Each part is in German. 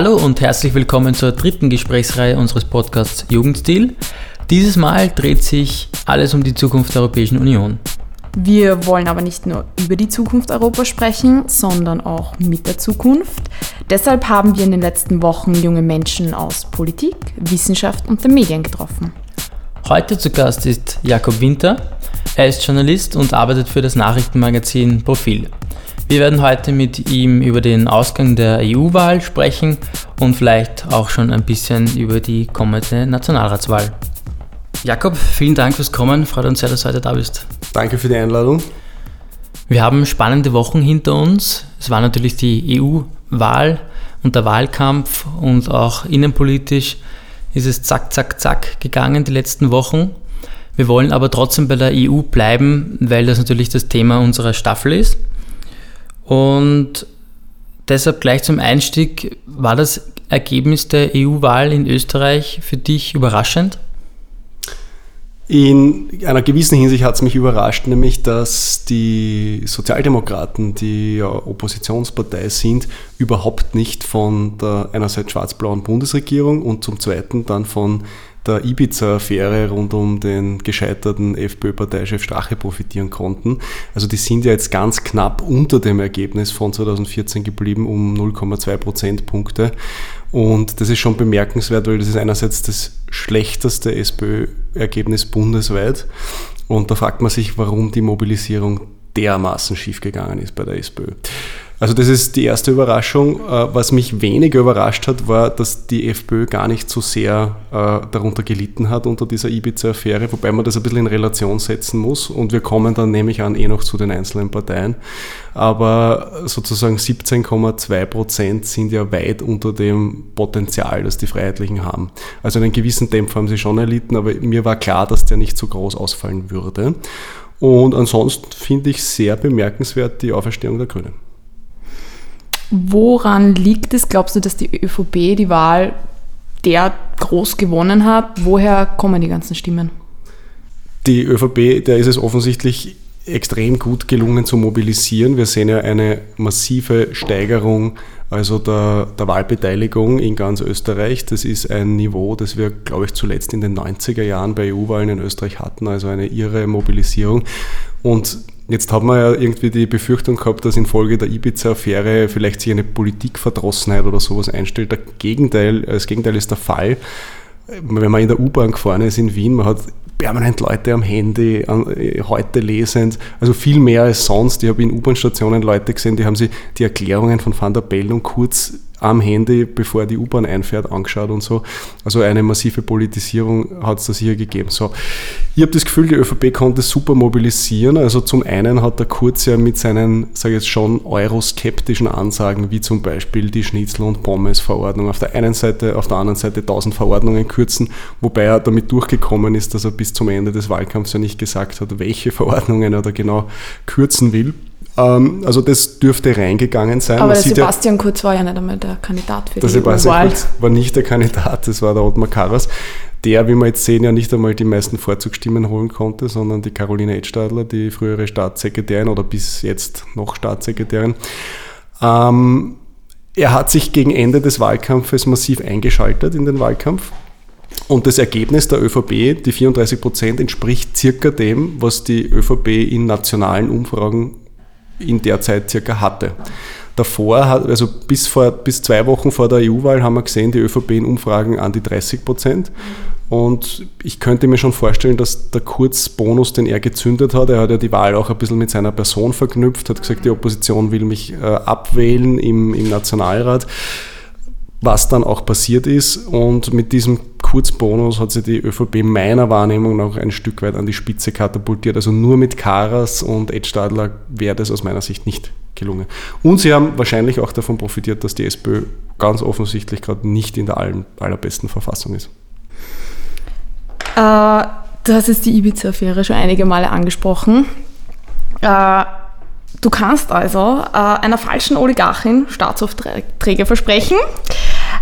Hallo und herzlich willkommen zur dritten Gesprächsreihe unseres Podcasts Jugendstil. Dieses Mal dreht sich alles um die Zukunft der Europäischen Union. Wir wollen aber nicht nur über die Zukunft Europas sprechen, sondern auch mit der Zukunft. Deshalb haben wir in den letzten Wochen junge Menschen aus Politik, Wissenschaft und den Medien getroffen. Heute zu Gast ist Jakob Winter. Er ist Journalist und arbeitet für das Nachrichtenmagazin Profil. Wir werden heute mit ihm über den Ausgang der EU-Wahl sprechen und vielleicht auch schon ein bisschen über die kommende Nationalratswahl. Jakob, vielen Dank fürs Kommen. Freut uns sehr, dass du heute da bist. Danke für die Einladung. Wir haben spannende Wochen hinter uns. Es war natürlich die EU-Wahl und der Wahlkampf und auch innenpolitisch ist es zack, zack, zack gegangen die letzten Wochen. Wir wollen aber trotzdem bei der EU bleiben, weil das natürlich das Thema unserer Staffel ist. Und deshalb gleich zum Einstieg, war das Ergebnis der EU-Wahl in Österreich für dich überraschend? In einer gewissen Hinsicht hat es mich überrascht, nämlich dass die Sozialdemokraten, die Oppositionspartei sind, überhaupt nicht von der einerseits schwarz-blauen Bundesregierung und zum zweiten dann von der Ibiza-Affäre rund um den gescheiterten FPÖ-Parteichef Strache profitieren konnten. Also die sind ja jetzt ganz knapp unter dem Ergebnis von 2014 geblieben um 0,2 Prozentpunkte. Und das ist schon bemerkenswert, weil das ist einerseits das schlechteste SPÖ-Ergebnis bundesweit. Und da fragt man sich, warum die Mobilisierung dermaßen schiefgegangen ist bei der SPÖ. Also das ist die erste Überraschung. Äh, was mich weniger überrascht hat, war, dass die FPÖ gar nicht so sehr äh, darunter gelitten hat unter dieser Ibiza-Affäre, wobei man das ein bisschen in Relation setzen muss. Und wir kommen dann nämlich an eh noch zu den einzelnen Parteien. Aber sozusagen 17,2 Prozent sind ja weit unter dem Potenzial, das die Freiheitlichen haben. Also einen gewissen Dämpfer haben sie schon erlitten, aber mir war klar, dass der nicht so groß ausfallen würde. Und ansonsten finde ich sehr bemerkenswert die Auferstehung der Grünen. Woran liegt es, glaubst du, dass die ÖVP die Wahl der groß gewonnen hat? Woher kommen die ganzen Stimmen? Die ÖVP, der ist es offensichtlich extrem gut gelungen zu mobilisieren. Wir sehen ja eine massive Steigerung also der, der, Wahlbeteiligung in ganz Österreich. Das ist ein Niveau, das wir, glaube ich, zuletzt in den 90er Jahren bei EU-Wahlen in Österreich hatten, also eine irre Mobilisierung. Und Jetzt haben wir ja irgendwie die Befürchtung gehabt, dass infolge der Ibiza-Affäre vielleicht sich eine Politikverdrossenheit oder sowas einstellt. Der Gegenteil, das Gegenteil ist der Fall. Wenn man in der U-Bahn gefahren ist in Wien, man hat permanent Leute am Handy, heute lesend, also viel mehr als sonst. Ich habe in U-Bahn-Stationen Leute gesehen, die haben sich die Erklärungen von Van der Bellen kurz am Handy, bevor die U-Bahn einfährt, angeschaut und so. Also eine massive Politisierung hat es da sicher gegeben. So. Ich habe das Gefühl, die ÖVP konnte super mobilisieren. Also zum einen hat der Kurz ja mit seinen, sage ich jetzt schon, euroskeptischen Ansagen, wie zum Beispiel die Schnitzel- und Pommes-Verordnung, auf der einen Seite, auf der anderen Seite 1000 Verordnungen kürzen, wobei er damit durchgekommen ist, dass er bis zum Ende des Wahlkampfs ja nicht gesagt hat, welche Verordnungen er da genau kürzen will. Ähm, also das dürfte reingegangen sein. Aber Sebastian ja, Kurz war ja nicht einmal der Kandidat für der die Sebastian Wahl. Kurz war nicht der Kandidat, das war der Ottmar Karas, der, wie wir jetzt sehen, ja nicht einmal die meisten Vorzugsstimmen holen konnte, sondern die Caroline Edstadler, die frühere Staatssekretärin oder bis jetzt noch Staatssekretärin. Ähm, er hat sich gegen Ende des Wahlkampfes massiv eingeschaltet in den Wahlkampf. Und das Ergebnis der ÖVP, die 34 Prozent, entspricht circa dem, was die ÖVP in nationalen Umfragen in der Zeit circa hatte. Davor, also bis, vor, bis zwei Wochen vor der EU-Wahl haben wir gesehen, die ÖVP in Umfragen an die 30 Prozent. Und ich könnte mir schon vorstellen, dass der Kurzbonus, den er gezündet hat, er hat ja die Wahl auch ein bisschen mit seiner Person verknüpft, hat gesagt, die Opposition will mich äh, abwählen im, im Nationalrat was dann auch passiert ist. Und mit diesem Kurzbonus hat sich die ÖVP meiner Wahrnehmung nach ein Stück weit an die Spitze katapultiert. Also nur mit Karas und Ed Stadler wäre das aus meiner Sicht nicht gelungen. Und sie haben wahrscheinlich auch davon profitiert, dass die SPÖ ganz offensichtlich gerade nicht in der allerbesten Verfassung ist. Äh, du hast jetzt die Ibiza-Affäre schon einige Male angesprochen. Äh, Du kannst also äh, einer falschen Oligarchin Staatsaufträge versprechen.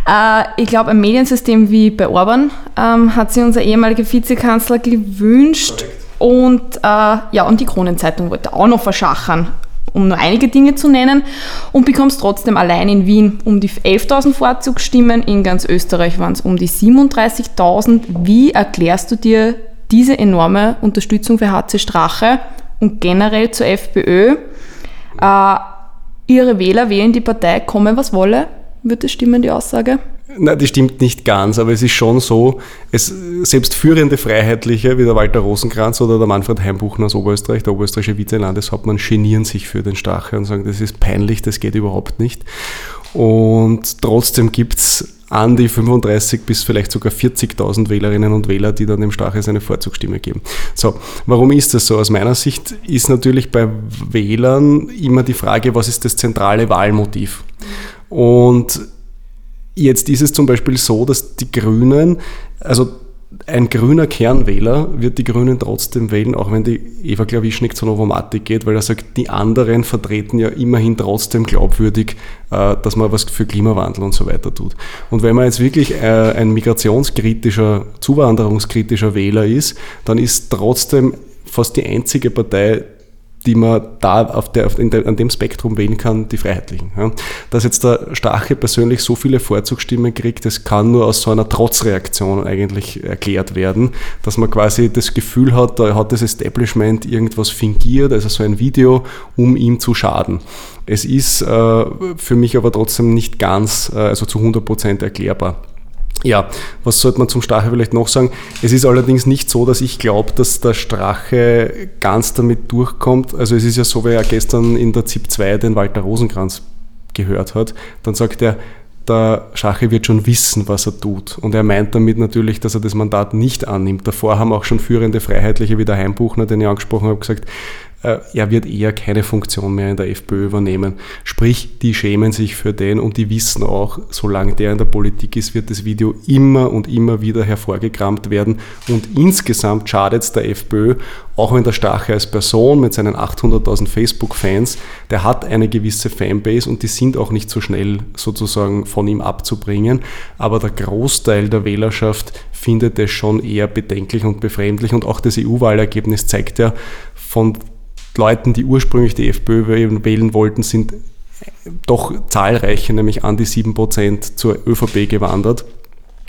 Äh, ich glaube, ein Mediensystem wie bei Orban ähm, hat sich unser ehemaliger Vizekanzler gewünscht. Und, äh, ja, und die Kronenzeitung wollte auch noch verschachern. um nur einige Dinge zu nennen, und bekommst trotzdem allein in Wien um die 11.000 Vorzugsstimmen, in ganz Österreich waren es um die 37.000. Wie erklärst du dir diese enorme Unterstützung für HC Strache und generell zur FPÖ? Äh, ihre Wähler wählen die Partei, komme was wolle. Wird das stimmen, die Aussage? Nein, die stimmt nicht ganz, aber es ist schon so, es, selbst führende Freiheitliche wie der Walter Rosenkranz oder der Manfred Heimbuchner aus Oberösterreich, der oberösterreichische Vizelandeshauptmann, genieren sich für den Strache und sagen, das ist peinlich, das geht überhaupt nicht. Und trotzdem gibt es an die 35 bis vielleicht sogar 40.000 Wählerinnen und Wähler, die dann dem Strache seine Vorzugsstimme geben. So, warum ist das so? Aus meiner Sicht ist natürlich bei Wählern immer die Frage, was ist das zentrale Wahlmotiv? Und jetzt ist es zum Beispiel so, dass die Grünen, also ein grüner Kernwähler wird die Grünen trotzdem wählen, auch wenn die Eva Klawischnik zur Novomatik geht, weil er sagt, die anderen vertreten ja immerhin trotzdem glaubwürdig, äh, dass man was für Klimawandel und so weiter tut. Und wenn man jetzt wirklich äh, ein migrationskritischer, zuwanderungskritischer Wähler ist, dann ist trotzdem fast die einzige Partei, die man da auf der, auf der, an dem Spektrum wählen kann, die Freiheitlichen. Ja. Dass jetzt der Stache persönlich so viele Vorzugsstimmen kriegt, das kann nur aus so einer Trotzreaktion eigentlich erklärt werden, dass man quasi das Gefühl hat, da hat das Establishment irgendwas fingiert, also so ein Video, um ihm zu schaden. Es ist äh, für mich aber trotzdem nicht ganz, äh, also zu 100 Prozent erklärbar. Ja, was sollte man zum Strache vielleicht noch sagen? Es ist allerdings nicht so, dass ich glaube, dass der Strache ganz damit durchkommt. Also es ist ja so, wer ja gestern in der ZIP 2 den Walter Rosenkranz gehört hat, dann sagt er, der Schache wird schon wissen, was er tut. Und er meint damit natürlich, dass er das Mandat nicht annimmt. Davor haben auch schon führende Freiheitliche wie der Heimbuchner, den ich angesprochen habe, gesagt, er wird eher keine Funktion mehr in der FPÖ übernehmen. Sprich, die schämen sich für den und die wissen auch, solange der in der Politik ist, wird das Video immer und immer wieder hervorgekramt werden. Und insgesamt schadet es der FPÖ, auch wenn der Stache als Person mit seinen 800.000 Facebook-Fans, der hat eine gewisse Fanbase und die sind auch nicht so schnell sozusagen von ihm abzubringen. Aber der Großteil der Wählerschaft findet es schon eher bedenklich und befremdlich. Und auch das EU-Wahlergebnis zeigt ja, von Leuten, die ursprünglich die FPÖ wählen wollten, sind doch zahlreiche, nämlich an die 7% zur ÖVP gewandert.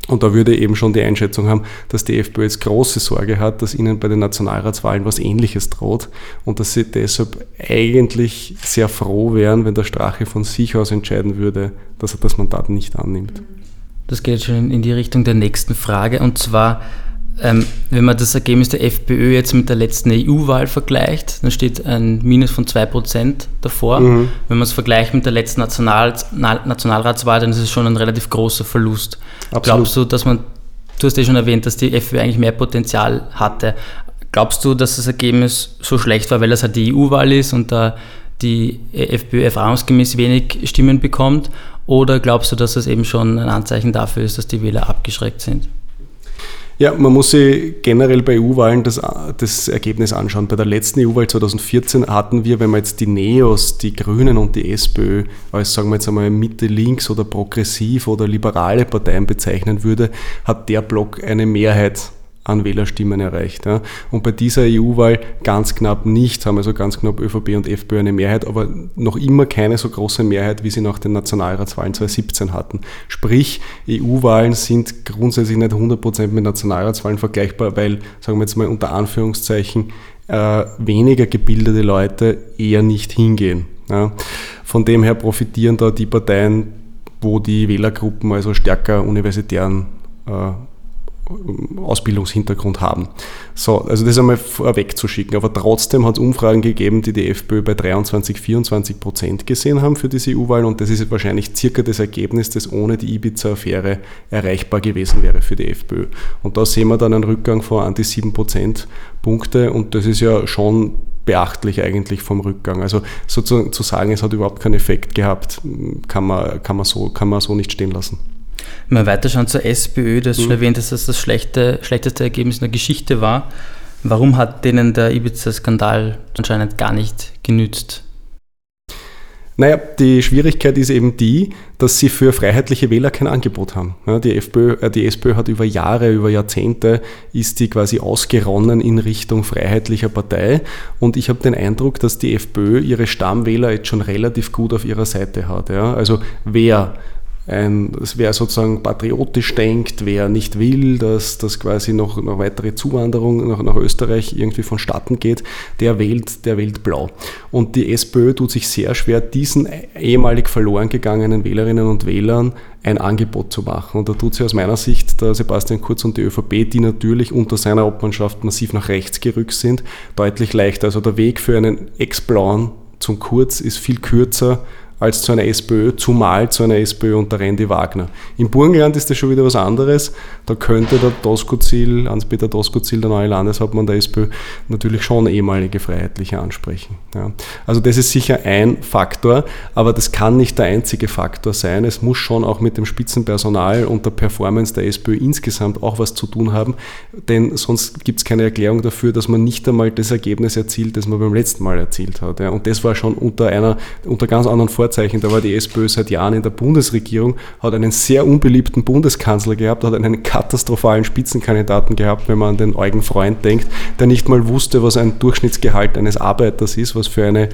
Und da würde eben schon die Einschätzung haben, dass die FPÖ jetzt große Sorge hat, dass ihnen bei den Nationalratswahlen was Ähnliches droht und dass sie deshalb eigentlich sehr froh wären, wenn der Strache von sich aus entscheiden würde, dass er das Mandat nicht annimmt. Das geht schon in die Richtung der nächsten Frage und zwar ähm, wenn man das Ergebnis der FPÖ jetzt mit der letzten EU-Wahl vergleicht, dann steht ein Minus von 2% davor. Mhm. Wenn man es vergleicht mit der letzten National Nationalratswahl, dann ist es schon ein relativ großer Verlust. Absolut. Glaubst du, dass man, du hast ja schon erwähnt, dass die FPÖ eigentlich mehr Potenzial hatte. Glaubst du, dass das Ergebnis so schlecht war, weil das halt die EU-Wahl ist und da die FPÖ erfahrungsgemäß wenig Stimmen bekommt? Oder glaubst du, dass das eben schon ein Anzeichen dafür ist, dass die Wähler abgeschreckt sind? Ja, man muss sich generell bei EU-Wahlen das, das Ergebnis anschauen. Bei der letzten EU-Wahl 2014 hatten wir, wenn man jetzt die Neos, die Grünen und die SPÖ als, sagen wir jetzt einmal, Mitte-Links oder progressiv oder liberale Parteien bezeichnen würde, hat der Block eine Mehrheit an Wählerstimmen erreicht. Ja. Und bei dieser EU-Wahl ganz knapp nicht, haben also ganz knapp ÖVP und FPÖ eine Mehrheit, aber noch immer keine so große Mehrheit, wie sie nach den Nationalratswahlen 2017 hatten. Sprich, EU-Wahlen sind grundsätzlich nicht 100% mit Nationalratswahlen vergleichbar, weil, sagen wir jetzt mal unter Anführungszeichen, äh, weniger gebildete Leute eher nicht hingehen. Ja. Von dem her profitieren da die Parteien, wo die Wählergruppen also stärker universitären äh, Ausbildungshintergrund haben. So, also das einmal vorwegzuschicken. Aber trotzdem hat es Umfragen gegeben, die die FPÖ bei 23, 24 Prozent gesehen haben für diese EU-Wahl und das ist wahrscheinlich circa das Ergebnis, das ohne die Ibiza-Affäre erreichbar gewesen wäre für die FPÖ. Und da sehen wir dann einen Rückgang von an die 7 Prozentpunkte und das ist ja schon beachtlich eigentlich vom Rückgang. Also sozusagen zu sagen, es hat überhaupt keinen Effekt gehabt, kann man, kann man, so, kann man so nicht stehen lassen. Wenn wir weiterschauen zur SPÖ, du hast mhm. schon erwähnt, dass das das schlechte, schlechteste Ergebnis in der Geschichte war. Warum hat denen der Ibiza-Skandal anscheinend gar nicht genützt? Naja, die Schwierigkeit ist eben die, dass sie für freiheitliche Wähler kein Angebot haben. Die, FPÖ, äh, die SPÖ hat über Jahre, über Jahrzehnte, ist die quasi ausgeronnen in Richtung freiheitlicher Partei. Und ich habe den Eindruck, dass die FPÖ ihre Stammwähler jetzt schon relativ gut auf ihrer Seite hat. Also wer ein, wer sozusagen patriotisch denkt, wer nicht will, dass, dass quasi noch, noch weitere Zuwanderung nach, nach Österreich irgendwie vonstatten geht, der wählt, der wählt blau. Und die SPÖ tut sich sehr schwer, diesen ehemalig verloren gegangenen Wählerinnen und Wählern ein Angebot zu machen. Und da tut sie aus meiner Sicht der Sebastian Kurz und die ÖVP, die natürlich unter seiner Obmannschaft massiv nach rechts gerückt sind, deutlich leichter. Also der Weg für einen Ex-Blauen zum Kurz ist viel kürzer als zu einer SPÖ, zumal zu einer SPÖ unter Randy Wagner. Im Burgenland ist das schon wieder was anderes. Da könnte der Doskozil, Hans-Peter Doskozil, der neue Landeshauptmann der SPÖ, natürlich schon ehemalige Freiheitliche ansprechen. Ja. Also das ist sicher ein Faktor, aber das kann nicht der einzige Faktor sein. Es muss schon auch mit dem Spitzenpersonal und der Performance der SPÖ insgesamt auch was zu tun haben, denn sonst gibt es keine Erklärung dafür, dass man nicht einmal das Ergebnis erzielt, das man beim letzten Mal erzielt hat. Ja. Und das war schon unter einer, unter ganz anderen Vorzeichen Vorzeichen. Da war die SPÖ seit Jahren in der Bundesregierung, hat einen sehr unbeliebten Bundeskanzler gehabt, hat einen katastrophalen Spitzenkandidaten gehabt, wenn man an den Eugen Freund denkt, der nicht mal wusste, was ein Durchschnittsgehalt eines Arbeiters ist, was für eine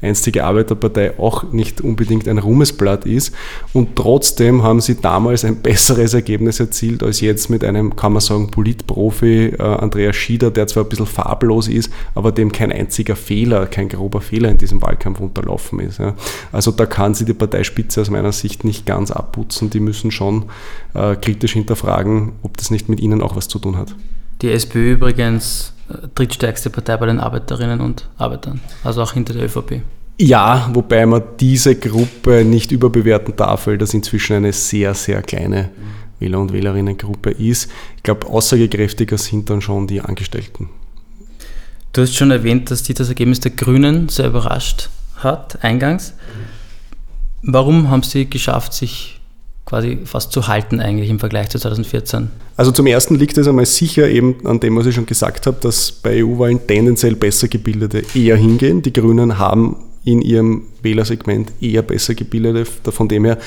einstige Arbeiterpartei auch nicht unbedingt ein Ruhmesblatt ist. Und trotzdem haben sie damals ein besseres Ergebnis erzielt als jetzt mit einem, kann man sagen, Politprofi äh, Andreas Schieder, der zwar ein bisschen farblos ist, aber dem kein einziger Fehler, kein grober Fehler in diesem Wahlkampf unterlaufen ist. Also da kann sie die Parteispitze aus meiner Sicht nicht ganz abputzen. Die müssen schon äh, kritisch hinterfragen, ob das nicht mit ihnen auch was zu tun hat. Die SPÖ übrigens äh, drittstärkste Partei bei den Arbeiterinnen und Arbeitern, also auch hinter der ÖVP. Ja, wobei man diese Gruppe nicht überbewerten darf, weil das inzwischen eine sehr, sehr kleine Wähler- und Wählerinnengruppe ist. Ich glaube, aussagekräftiger sind dann schon die Angestellten. Du hast schon erwähnt, dass dich das Ergebnis der Grünen sehr überrascht hat, eingangs. Warum haben Sie geschafft, sich quasi fast zu halten eigentlich im Vergleich zu 2014? Also zum ersten liegt es einmal sicher eben an dem, was ich schon gesagt habe, dass bei EU-Wahlen tendenziell besser gebildete eher hingehen. Die Grünen haben in ihrem Wählersegment eher besser gebildete. Von dem her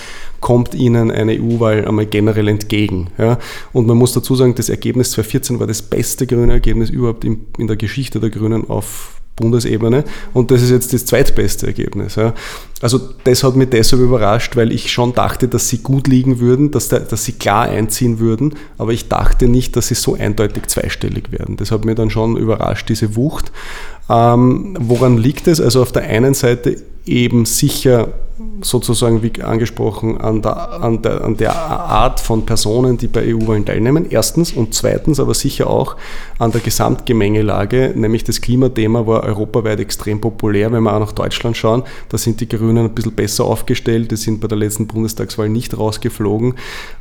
kommt ihnen eine EU-Wahl einmal generell entgegen. Ja. Und man muss dazu sagen, das Ergebnis 2014 war das beste grüne Ergebnis überhaupt in, in der Geschichte der Grünen auf Bundesebene und das ist jetzt das zweitbeste Ergebnis. Ja. Also das hat mich deshalb überrascht, weil ich schon dachte, dass sie gut liegen würden, dass, der, dass sie klar einziehen würden, aber ich dachte nicht, dass sie so eindeutig zweistellig werden. Das hat mich dann schon überrascht, diese Wucht. Ähm, woran liegt es? Also auf der einen Seite eben sicher sozusagen, wie angesprochen, an der, an, der, an der Art von Personen, die bei EU-Wahlen teilnehmen, erstens und zweitens aber sicher auch an der Gesamtgemengelage, nämlich das Klimathema war europaweit extrem populär, wenn wir auch nach Deutschland schauen, da sind die Grünen ein bisschen besser aufgestellt, die sind bei der letzten Bundestagswahl nicht rausgeflogen.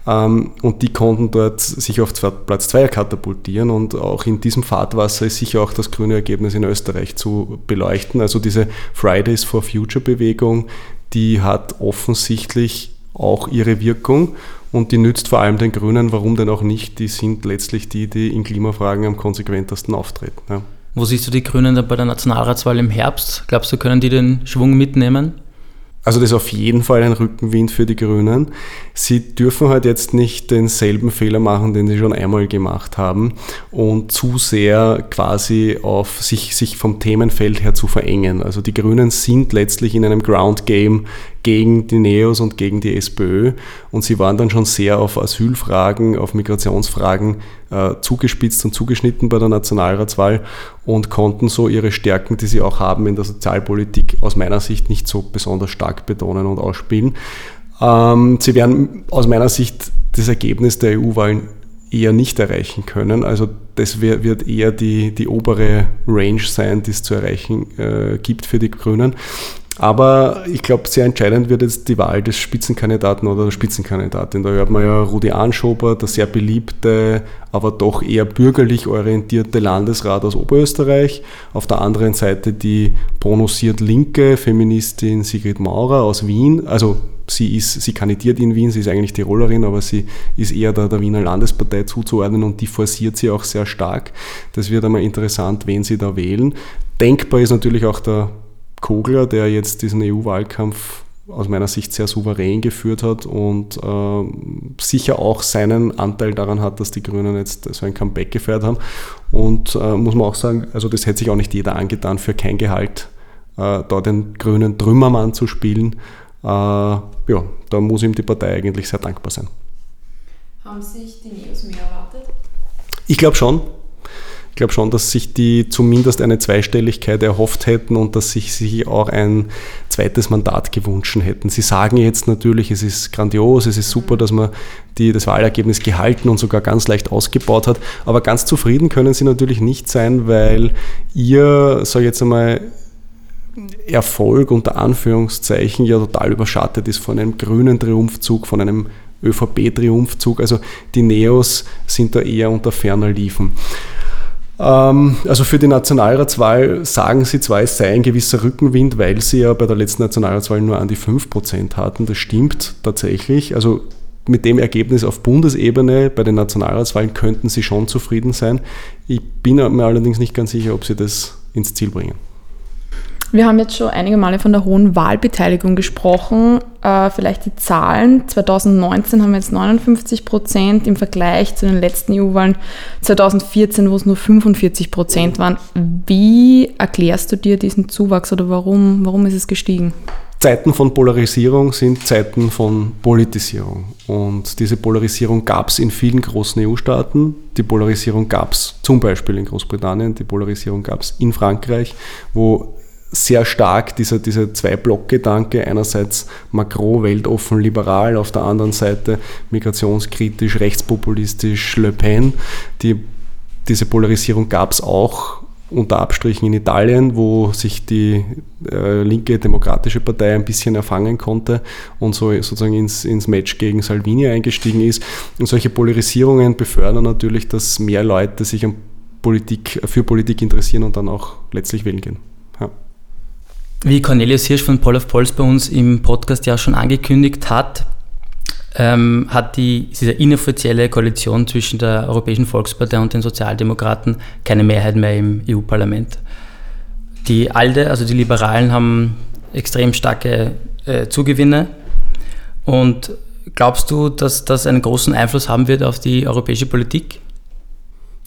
Ähm, und die konnten dort sich auf Platz 2 katapultieren. Und auch in diesem Fahrtwasser ist sicher auch das grüne Ergebnis in Österreich zu beleuchten, also diese Fridays for Future Bewegung, die hat offensichtlich auch ihre Wirkung und die nützt vor allem den Grünen. Warum denn auch nicht? Die sind letztlich die, die in Klimafragen am konsequentesten auftreten. Ja. Wo siehst du die Grünen dann bei der Nationalratswahl im Herbst? Glaubst du, können die den Schwung mitnehmen? Also das ist auf jeden Fall ein Rückenwind für die Grünen. Sie dürfen halt jetzt nicht denselben Fehler machen, den sie schon einmal gemacht haben und zu sehr quasi auf sich, sich vom Themenfeld her zu verengen. Also die Grünen sind letztlich in einem Ground Game gegen die Neos und gegen die SPÖ und sie waren dann schon sehr auf Asylfragen, auf Migrationsfragen äh, zugespitzt und zugeschnitten bei der Nationalratswahl und konnten so ihre Stärken, die sie auch haben in der Sozialpolitik, aus meiner Sicht nicht so besonders stark betonen und ausspielen. Ähm, sie werden aus meiner Sicht das Ergebnis der EU-Wahlen eher nicht erreichen können. Also das wird eher die, die obere Range sein, die es zu erreichen äh, gibt für die Grünen. Aber ich glaube, sehr entscheidend wird jetzt die Wahl des Spitzenkandidaten oder der Spitzenkandidatin. Da hört man ja Rudi Anschober, der sehr beliebte, aber doch eher bürgerlich orientierte Landesrat aus Oberösterreich. Auf der anderen Seite die prononciert linke Feministin Sigrid Maurer aus Wien. Also sie, ist, sie kandidiert in Wien, sie ist eigentlich Tirolerin, aber sie ist eher der, der Wiener Landespartei zuzuordnen und die forciert sie auch sehr stark. Das wird einmal interessant, wen sie da wählen. Denkbar ist natürlich auch der Kogler, der jetzt diesen EU-Wahlkampf aus meiner Sicht sehr souverän geführt hat und äh, sicher auch seinen Anteil daran hat, dass die Grünen jetzt so ein Comeback gefeiert haben. Und äh, muss man auch sagen, also das hätte sich auch nicht jeder angetan, für kein Gehalt äh, da den grünen Trümmermann zu spielen. Äh, ja, da muss ihm die Partei eigentlich sehr dankbar sein. Haben sich die Neos mehr erwartet? Ich glaube schon. Ich glaube schon, dass sich die zumindest eine Zweistelligkeit erhofft hätten und dass sich sie auch ein zweites Mandat gewünscht hätten. Sie sagen jetzt natürlich, es ist grandios, es ist super, dass man die, das Wahlergebnis gehalten und sogar ganz leicht ausgebaut hat. Aber ganz zufrieden können sie natürlich nicht sein, weil ihr, sag ich jetzt einmal, Erfolg unter Anführungszeichen ja total überschattet ist von einem grünen Triumphzug, von einem ÖVP-Triumphzug. Also die Neos sind da eher unter ferner Liefen. Ähm, also für die Nationalratswahl sagen sie zwar, es sei ein gewisser Rückenwind, weil sie ja bei der letzten Nationalratswahl nur an die 5% hatten. Das stimmt tatsächlich. Also mit dem Ergebnis auf Bundesebene bei den Nationalratswahlen könnten sie schon zufrieden sein. Ich bin mir allerdings nicht ganz sicher, ob sie das ins Ziel bringen. Wir haben jetzt schon einige Male von der hohen Wahlbeteiligung gesprochen. Äh, vielleicht die Zahlen. 2019 haben wir jetzt 59 Prozent im Vergleich zu den letzten EU-Wahlen 2014, wo es nur 45 Prozent waren. Wie erklärst du dir diesen Zuwachs oder warum, warum ist es gestiegen? Zeiten von Polarisierung sind Zeiten von Politisierung. Und diese Polarisierung gab es in vielen großen EU-Staaten. Die Polarisierung gab es zum Beispiel in Großbritannien, die Polarisierung gab es in Frankreich, wo sehr stark dieser, dieser Zwei-Block-Gedanke, einerseits Macron, weltoffen, liberal, auf der anderen Seite migrationskritisch, rechtspopulistisch, Le Pen. Die, diese Polarisierung gab es auch unter Abstrichen in Italien, wo sich die äh, linke demokratische Partei ein bisschen erfangen konnte und so sozusagen ins, ins Match gegen Salvini eingestiegen ist. Und solche Polarisierungen befördern natürlich, dass mehr Leute sich Politik, für Politik interessieren und dann auch letztlich wählen gehen. Wie Cornelius Hirsch von Paul of Pols bei uns im Podcast ja schon angekündigt hat, ähm, hat die, diese inoffizielle Koalition zwischen der Europäischen Volkspartei und den Sozialdemokraten keine Mehrheit mehr im EU-Parlament. Die ALDE, also die Liberalen, haben extrem starke äh, Zugewinne. Und glaubst du, dass das einen großen Einfluss haben wird auf die europäische Politik?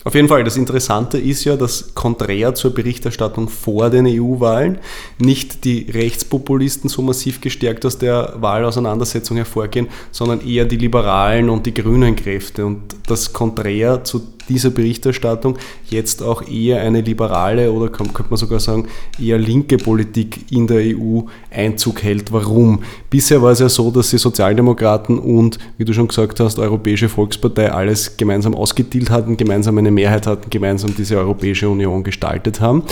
Auf jeden Fall, das Interessante ist ja, dass konträr zur Berichterstattung vor den EU-Wahlen nicht die Rechtspopulisten so massiv gestärkt aus der Wahlauseinandersetzung hervorgehen, sondern eher die liberalen und die grünen Kräfte. Und das konträr zu dieser Berichterstattung jetzt auch eher eine liberale oder könnte man sogar sagen eher linke Politik in der EU Einzug hält. Warum? Bisher war es ja so, dass die Sozialdemokraten und, wie du schon gesagt hast, Europäische Volkspartei alles gemeinsam ausgedealt hatten, gemeinsam eine Mehrheit hatten, gemeinsam diese Europäische Union gestaltet haben.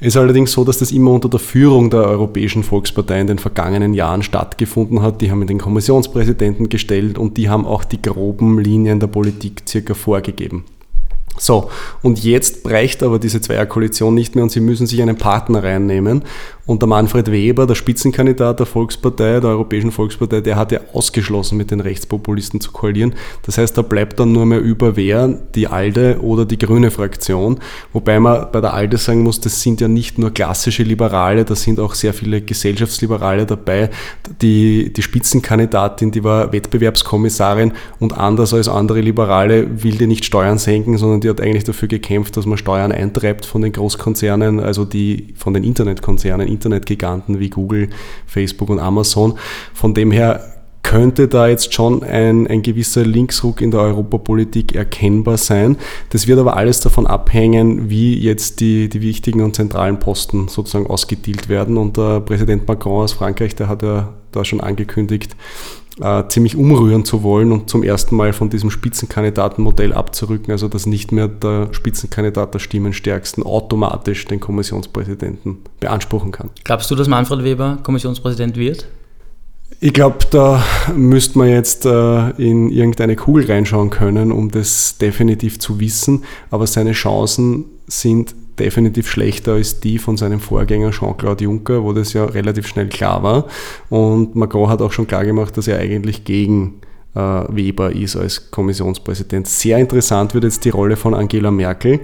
Es ist allerdings so, dass das immer unter der Führung der Europäischen Volkspartei in den vergangenen Jahren stattgefunden hat. Die haben den Kommissionspräsidenten gestellt und die haben auch die groben Linien der Politik circa vorgegeben. So, und jetzt breicht aber diese Zweierkoalition nicht mehr und sie müssen sich einen Partner reinnehmen. Und der Manfred Weber, der Spitzenkandidat der Volkspartei, der Europäischen Volkspartei, der hat ja ausgeschlossen, mit den Rechtspopulisten zu koalieren. Das heißt, da bleibt dann nur mehr über wer, die ALDE oder die Grüne Fraktion. Wobei man bei der ALDE sagen muss, das sind ja nicht nur klassische Liberale, da sind auch sehr viele Gesellschaftsliberale dabei. Die, die Spitzenkandidatin, die war Wettbewerbskommissarin und anders als andere Liberale will die nicht Steuern senken, sondern die hat eigentlich dafür gekämpft, dass man Steuern eintreibt von den Großkonzernen, also die von den Internetkonzernen Internetgiganten wie Google, Facebook und Amazon. Von dem her könnte da jetzt schon ein, ein gewisser Linksruck in der Europapolitik erkennbar sein. Das wird aber alles davon abhängen, wie jetzt die, die wichtigen und zentralen Posten sozusagen ausgedealt werden. Und der Präsident Macron aus Frankreich, der hat ja da schon angekündigt, äh, ziemlich umrühren zu wollen und zum ersten Mal von diesem Spitzenkandidatenmodell abzurücken, also dass nicht mehr der Spitzenkandidat der Stimmenstärksten automatisch den Kommissionspräsidenten beanspruchen kann. Glaubst du, dass Manfred Weber Kommissionspräsident wird? Ich glaube, da müsste man jetzt äh, in irgendeine Kugel reinschauen können, um das definitiv zu wissen. Aber seine Chancen sind definitiv schlechter als die von seinem Vorgänger Jean-Claude Juncker, wo das ja relativ schnell klar war. Und Macron hat auch schon klar gemacht, dass er eigentlich gegen Weber ist als Kommissionspräsident. Sehr interessant wird jetzt die Rolle von Angela Merkel,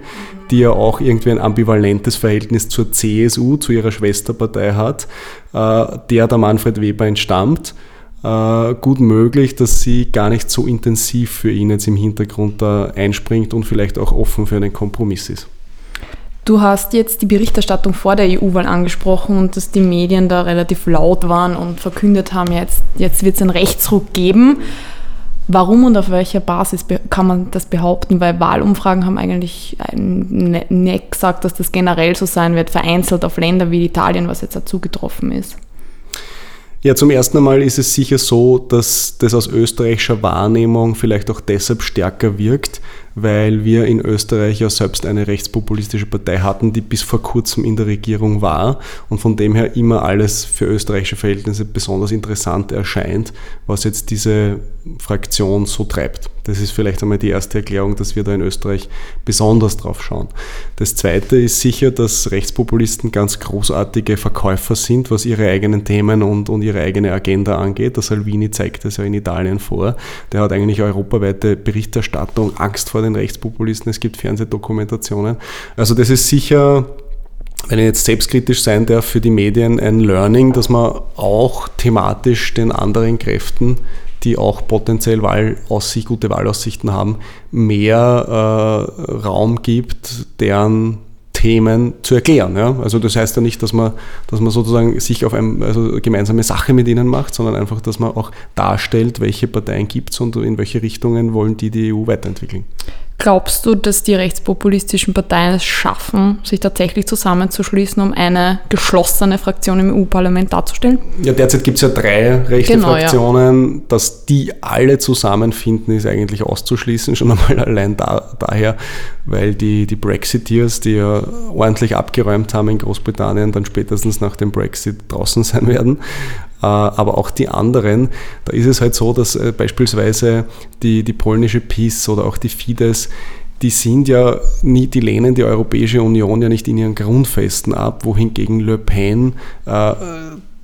die ja auch irgendwie ein ambivalentes Verhältnis zur CSU, zu ihrer Schwesterpartei hat, der der Manfred Weber entstammt gut möglich, dass sie gar nicht so intensiv für ihn jetzt im Hintergrund da einspringt und vielleicht auch offen für einen Kompromiss ist. Du hast jetzt die Berichterstattung vor der EU-Wahl angesprochen und dass die Medien da relativ laut waren und verkündet haben, jetzt, jetzt wird es einen Rechtsruck geben. Warum und auf welcher Basis kann man das behaupten? Weil Wahlumfragen haben eigentlich nicht ne, gesagt, dass das generell so sein wird, vereinzelt auf Länder wie Italien, was jetzt dazu getroffen ist. Ja, zum ersten Mal ist es sicher so, dass das aus österreichischer Wahrnehmung vielleicht auch deshalb stärker wirkt, weil wir in Österreich ja selbst eine rechtspopulistische Partei hatten, die bis vor kurzem in der Regierung war und von dem her immer alles für österreichische Verhältnisse besonders interessant erscheint, was jetzt diese Fraktion so treibt. Das ist vielleicht einmal die erste Erklärung, dass wir da in Österreich besonders drauf schauen. Das zweite ist sicher, dass Rechtspopulisten ganz großartige Verkäufer sind, was ihre eigenen Themen und, und ihre eigene Agenda angeht. Der Salvini zeigt das ja in Italien vor. Der hat eigentlich europaweite Berichterstattung, Angst vor den Rechtspopulisten, es gibt Fernsehdokumentationen. Also das ist sicher wenn ich jetzt selbstkritisch sein darf, für die Medien ein Learning, dass man auch thematisch den anderen Kräften, die auch potenziell Wahlaussicht, gute Wahlaussichten haben, mehr äh, Raum gibt, deren Themen zu erklären. Ja? Also das heißt ja nicht, dass man, dass man sozusagen sich auf eine also gemeinsame Sache mit ihnen macht, sondern einfach, dass man auch darstellt, welche Parteien gibt es und in welche Richtungen wollen die die EU weiterentwickeln. Glaubst du, dass die rechtspopulistischen Parteien es schaffen, sich tatsächlich zusammenzuschließen, um eine geschlossene Fraktion im EU-Parlament darzustellen? Ja, derzeit gibt es ja drei rechte genau, Fraktionen. Ja. Dass die alle zusammenfinden, ist eigentlich auszuschließen, schon einmal allein da, daher, weil die, die Brexiteers, die ja ordentlich abgeräumt haben in Großbritannien, dann spätestens nach dem Brexit draußen sein werden. Äh, aber auch die anderen, da ist es halt so, dass äh, beispielsweise die, die polnische PiS oder auch die Fidesz, die sind ja nie, die lehnen die Europäische Union ja nicht in ihren Grundfesten ab, wohingegen Le Pen äh,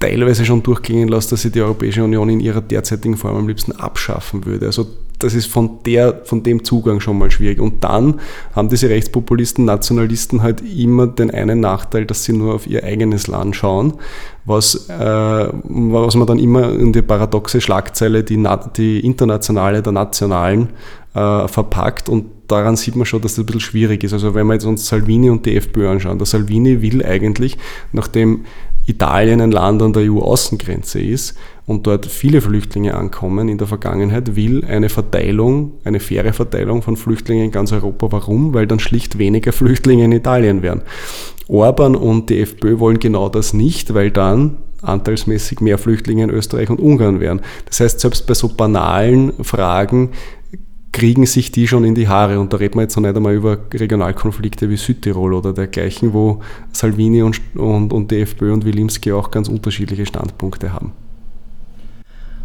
teilweise schon durchklingen lässt, dass sie die Europäische Union in ihrer derzeitigen Form am liebsten abschaffen würde. Also das ist von, der, von dem Zugang schon mal schwierig. Und dann haben diese Rechtspopulisten, Nationalisten halt immer den einen Nachteil, dass sie nur auf ihr eigenes Land schauen, was, äh, was man dann immer in die paradoxe Schlagzeile, die, die internationale der Nationalen, äh, verpackt. Und daran sieht man schon, dass das ein bisschen schwierig ist. Also wenn wir jetzt uns Salvini und die FPÖ anschauen, der Salvini will eigentlich, nachdem Italien ein Land an der EU-Außengrenze ist und dort viele Flüchtlinge ankommen in der Vergangenheit, will eine Verteilung, eine faire Verteilung von Flüchtlingen in ganz Europa. Warum? Weil dann schlicht weniger Flüchtlinge in Italien wären. Orban und die FPÖ wollen genau das nicht, weil dann anteilsmäßig mehr Flüchtlinge in Österreich und Ungarn wären. Das heißt, selbst bei so banalen Fragen kriegen sich die schon in die Haare. Und da reden wir jetzt noch nicht einmal über Regionalkonflikte wie Südtirol oder dergleichen, wo Salvini und, und, und die FPÖ und Wilimski auch ganz unterschiedliche Standpunkte haben.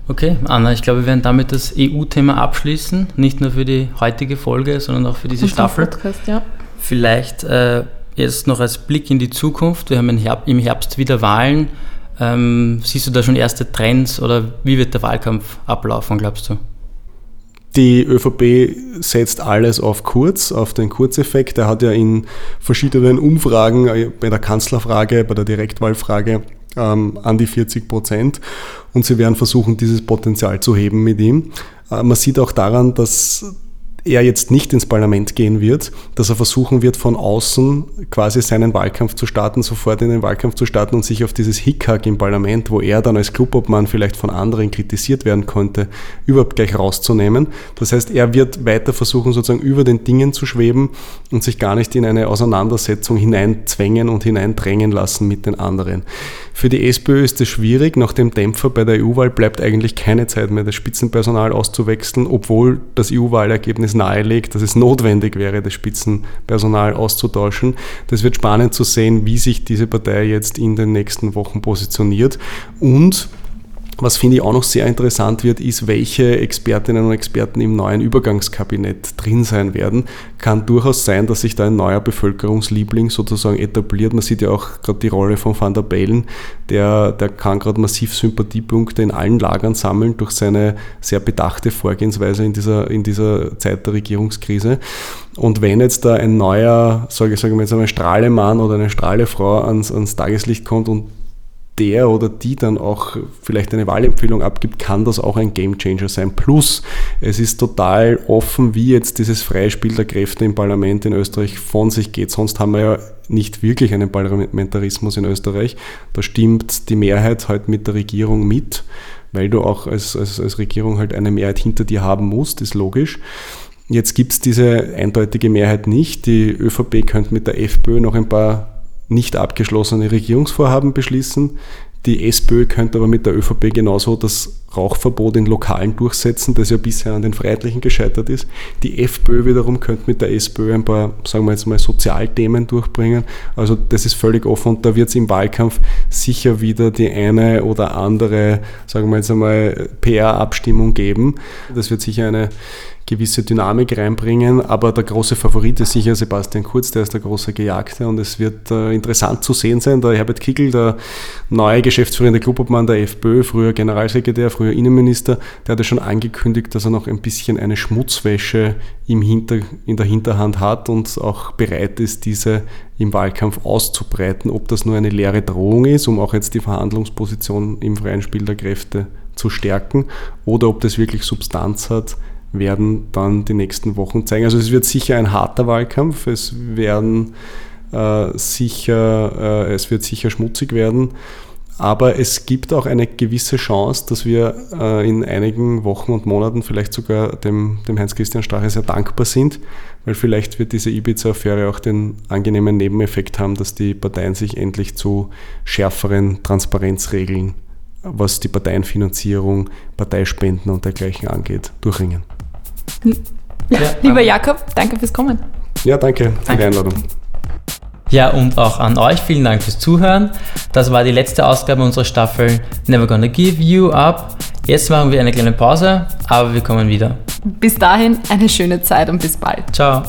Okay, Anna, ich glaube, wir werden damit das EU-Thema abschließen. Nicht nur für die heutige Folge, sondern auch für diese Staffel. Podcast, ja. Vielleicht äh, jetzt noch als Blick in die Zukunft. Wir haben im Herbst wieder Wahlen. Ähm, siehst du da schon erste Trends oder wie wird der Wahlkampf ablaufen, glaubst du? Die ÖVP setzt alles auf Kurz, auf den Kurzeffekt. Er hat ja in verschiedenen Umfragen, äh, bei der Kanzlerfrage, bei der Direktwahlfrage, ähm, an die 40 Prozent. Und sie werden versuchen, dieses Potenzial zu heben mit ihm. Äh, man sieht auch daran, dass er jetzt nicht ins Parlament gehen wird, dass er versuchen wird, von außen quasi seinen Wahlkampf zu starten, sofort in den Wahlkampf zu starten und sich auf dieses Hickhack im Parlament, wo er dann als Clubobmann vielleicht von anderen kritisiert werden konnte, überhaupt gleich rauszunehmen. Das heißt, er wird weiter versuchen, sozusagen über den Dingen zu schweben und sich gar nicht in eine Auseinandersetzung hineinzwängen und hineindrängen lassen mit den anderen. Für die SPÖ ist es schwierig. Nach dem Dämpfer bei der EU-Wahl bleibt eigentlich keine Zeit mehr, das Spitzenpersonal auszuwechseln, obwohl das EU-Wahlergebnis nahelegt, dass es notwendig wäre, das Spitzenpersonal auszutauschen. Das wird spannend zu sehen, wie sich diese Partei jetzt in den nächsten Wochen positioniert und Was finde ich auch noch sehr interessant wird, ist, welche Expertinnen und Experten im neuen Übergangskabinett drin sein werden. Kann durchaus sein, dass sich da ein neuer Bevölkerungsliebling sozusagen etabliert. Man sieht ja auch gerade die Rolle von Van der Bellen, der, der kann gerade massiv Sympathiepunkte in allen Lagern sammeln durch seine sehr bedachte Vorgehensweise in dieser, in dieser Zeit der Regierungskrise. Und wenn jetzt da ein neuer, sage ich, sage ich mal jetzt einmal, Strahlemann oder eine Strahlefrau ans, ans Tageslicht kommt und der oder die dann auch vielleicht eine Wahlempfehlung abgibt, kann das auch ein Gamechanger sein. Plus, es ist total offen, wie jetzt dieses freie Spiel der Kräfte im Parlament in Österreich von sich geht. Sonst haben wir ja nicht wirklich einen Parlamentarismus in Österreich. Da stimmt die Mehrheit halt mit der Regierung mit, weil du auch als, als, als Regierung halt eine Mehrheit hinter dir haben musst, ist logisch. Jetzt gibt es diese eindeutige Mehrheit nicht. Die ÖVP könnte mit der FPÖ noch ein paar nicht abgeschlossene Regierungsvorhaben beschließen. Die SPÖ könnte aber mit der ÖVP genauso das Rauchverbot in Lokalen durchsetzen, das ja bisher an den Freiheitlichen gescheitert ist. Die FPÖ wiederum könnte mit der SPÖ ein paar, sagen wir jetzt mal, Sozialthemen durchbringen. Also das ist völlig offen und da wird es im Wahlkampf sicher wieder die eine oder andere, sagen wir jetzt einmal, PR-Abstimmung geben. Das wird sicher eine gewisse Dynamik reinbringen. Aber der große Favorit ist sicher Sebastian Kurz, der ist der große Gejagte und es wird äh, interessant zu sehen sein. Der Herbert Kickel, der neue geschäftsführende Clubobmann der FPÖ, früher Generalsekretär, früher Innenminister, der hatte schon angekündigt, dass er noch ein bisschen eine Schmutzwäsche im Hinter, in der Hinterhand hat und auch bereit ist, diese im Wahlkampf auszubreiten. Ob das nur eine leere Drohung ist, um auch jetzt die Verhandlungsposition im freien Spiel der Kräfte zu stärken, oder ob das wirklich Substanz hat, werden dann die nächsten Wochen zeigen. Also es wird sicher ein harter Wahlkampf, es werden äh, sicher, äh, es wird sicher schmutzig werden. Aber es gibt auch eine gewisse Chance, dass wir äh, in einigen Wochen und Monaten vielleicht sogar dem, dem Heinz-Christian Strache sehr dankbar sind, weil vielleicht wird diese Ibiza-Affäre auch den angenehmen Nebeneffekt haben, dass die Parteien sich endlich zu schärferen Transparenzregeln, was die Parteienfinanzierung, Parteispenden und dergleichen angeht, durchringen. Ja, lieber Jakob, danke fürs Kommen. Ja, danke für die Einladung. Ja, und auch an euch vielen Dank fürs Zuhören. Das war die letzte Ausgabe unserer Staffel Never Gonna Give You Up. Jetzt machen wir eine kleine Pause, aber wir kommen wieder. Bis dahin eine schöne Zeit und bis bald. Ciao.